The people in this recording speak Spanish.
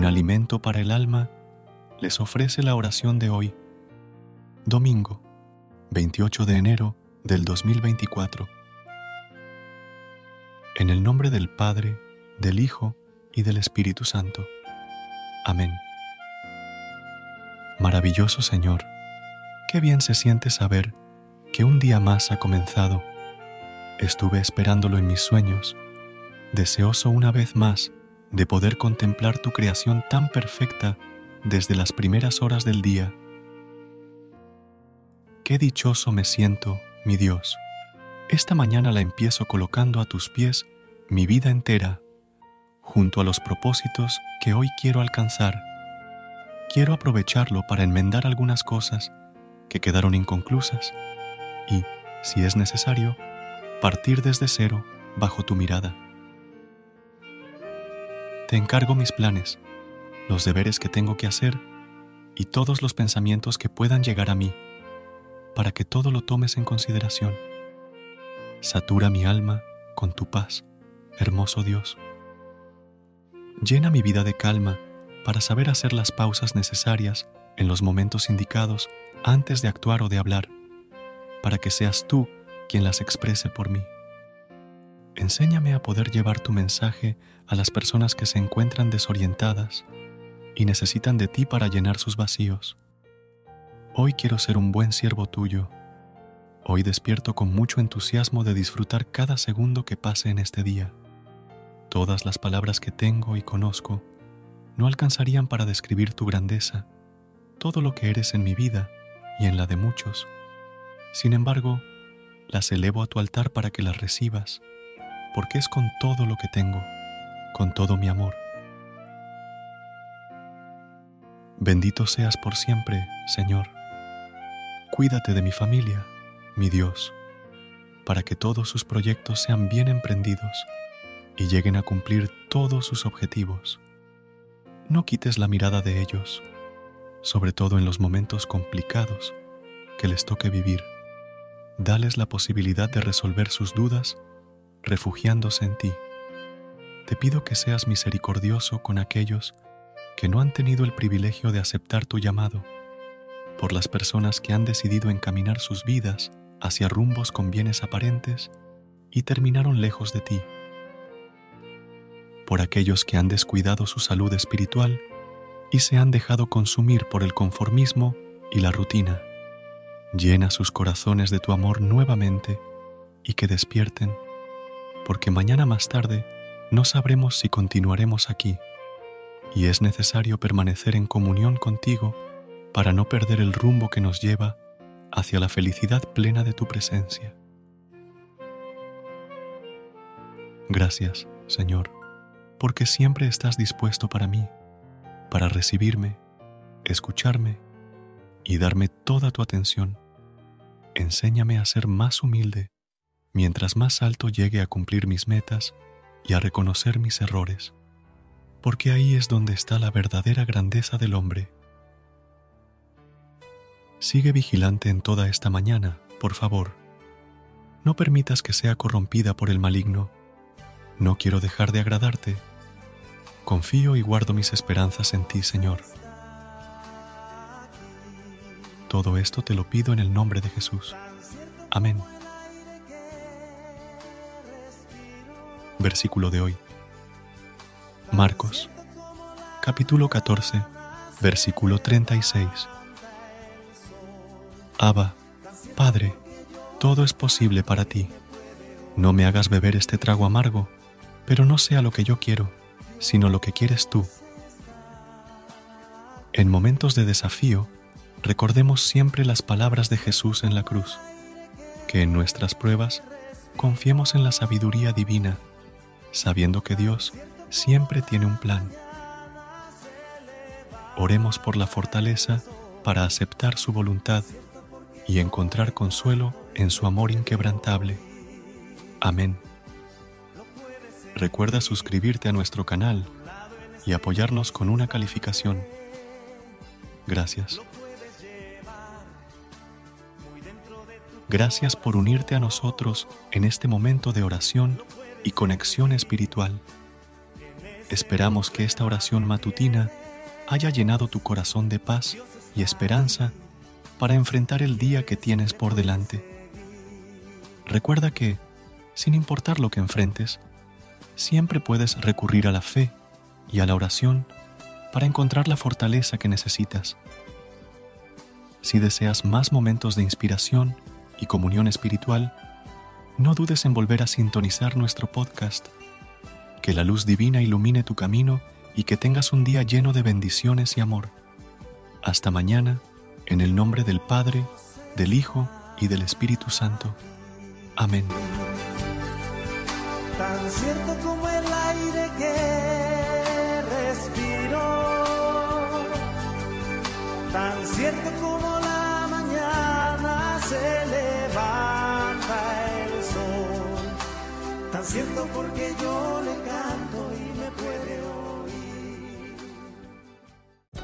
Un alimento para el alma, les ofrece la oración de hoy, domingo 28 de enero del 2024. En el nombre del Padre, del Hijo y del Espíritu Santo. Amén. Maravilloso Señor, qué bien se siente saber que un día más ha comenzado. Estuve esperándolo en mis sueños, deseoso una vez más de poder contemplar tu creación tan perfecta desde las primeras horas del día. Qué dichoso me siento, mi Dios. Esta mañana la empiezo colocando a tus pies mi vida entera, junto a los propósitos que hoy quiero alcanzar. Quiero aprovecharlo para enmendar algunas cosas que quedaron inconclusas y, si es necesario, partir desde cero bajo tu mirada. Te encargo mis planes, los deberes que tengo que hacer y todos los pensamientos que puedan llegar a mí, para que todo lo tomes en consideración. Satura mi alma con tu paz, hermoso Dios. Llena mi vida de calma para saber hacer las pausas necesarias en los momentos indicados antes de actuar o de hablar, para que seas tú quien las exprese por mí. Enséñame a poder llevar tu mensaje a las personas que se encuentran desorientadas y necesitan de ti para llenar sus vacíos. Hoy quiero ser un buen siervo tuyo. Hoy despierto con mucho entusiasmo de disfrutar cada segundo que pase en este día. Todas las palabras que tengo y conozco no alcanzarían para describir tu grandeza, todo lo que eres en mi vida y en la de muchos. Sin embargo, las elevo a tu altar para que las recibas porque es con todo lo que tengo, con todo mi amor. Bendito seas por siempre, Señor. Cuídate de mi familia, mi Dios, para que todos sus proyectos sean bien emprendidos y lleguen a cumplir todos sus objetivos. No quites la mirada de ellos, sobre todo en los momentos complicados que les toque vivir. Dales la posibilidad de resolver sus dudas refugiándose en ti. Te pido que seas misericordioso con aquellos que no han tenido el privilegio de aceptar tu llamado, por las personas que han decidido encaminar sus vidas hacia rumbos con bienes aparentes y terminaron lejos de ti, por aquellos que han descuidado su salud espiritual y se han dejado consumir por el conformismo y la rutina. Llena sus corazones de tu amor nuevamente y que despierten porque mañana más tarde no sabremos si continuaremos aquí, y es necesario permanecer en comunión contigo para no perder el rumbo que nos lleva hacia la felicidad plena de tu presencia. Gracias, Señor, porque siempre estás dispuesto para mí, para recibirme, escucharme y darme toda tu atención. Enséñame a ser más humilde mientras más alto llegue a cumplir mis metas y a reconocer mis errores, porque ahí es donde está la verdadera grandeza del hombre. Sigue vigilante en toda esta mañana, por favor. No permitas que sea corrompida por el maligno. No quiero dejar de agradarte. Confío y guardo mis esperanzas en ti, Señor. Todo esto te lo pido en el nombre de Jesús. Amén. Versículo de hoy. Marcos, capítulo 14, versículo 36. Abba, Padre, todo es posible para ti. No me hagas beber este trago amargo, pero no sea lo que yo quiero, sino lo que quieres tú. En momentos de desafío, recordemos siempre las palabras de Jesús en la cruz, Que en nuestras pruebas confiemos en la sabiduría divina, sabiendo que Dios siempre tiene un plan. Oremos por la fortaleza para aceptar su voluntad y encontrar consuelo en su amor inquebrantable. Amén. Recuerda suscribirte a nuestro canal y apoyarnos con una calificación. Gracias. Gracias por unirte a nosotros en este momento de oración y conexión espiritual. Esperamos que esta oración matutina haya llenado tu corazón de paz y esperanza para enfrentar el día que tienes por delante. Recuerda que, sin importar lo que enfrentes, siempre puedes recurrir a la fe y a la oración para encontrar la fortaleza que necesitas. Si deseas más momentos de inspiración y comunión espiritual, no dudes en volver a sintonizar nuestro podcast. Que la luz divina ilumine tu camino y que tengas un día lleno de bendiciones y amor. Hasta mañana, en el nombre del Padre, del Hijo y del Espíritu Santo. Amén. Tan cierto como el aire que tan cierto como la mañana se tan cierto porque yo le canto y me puede.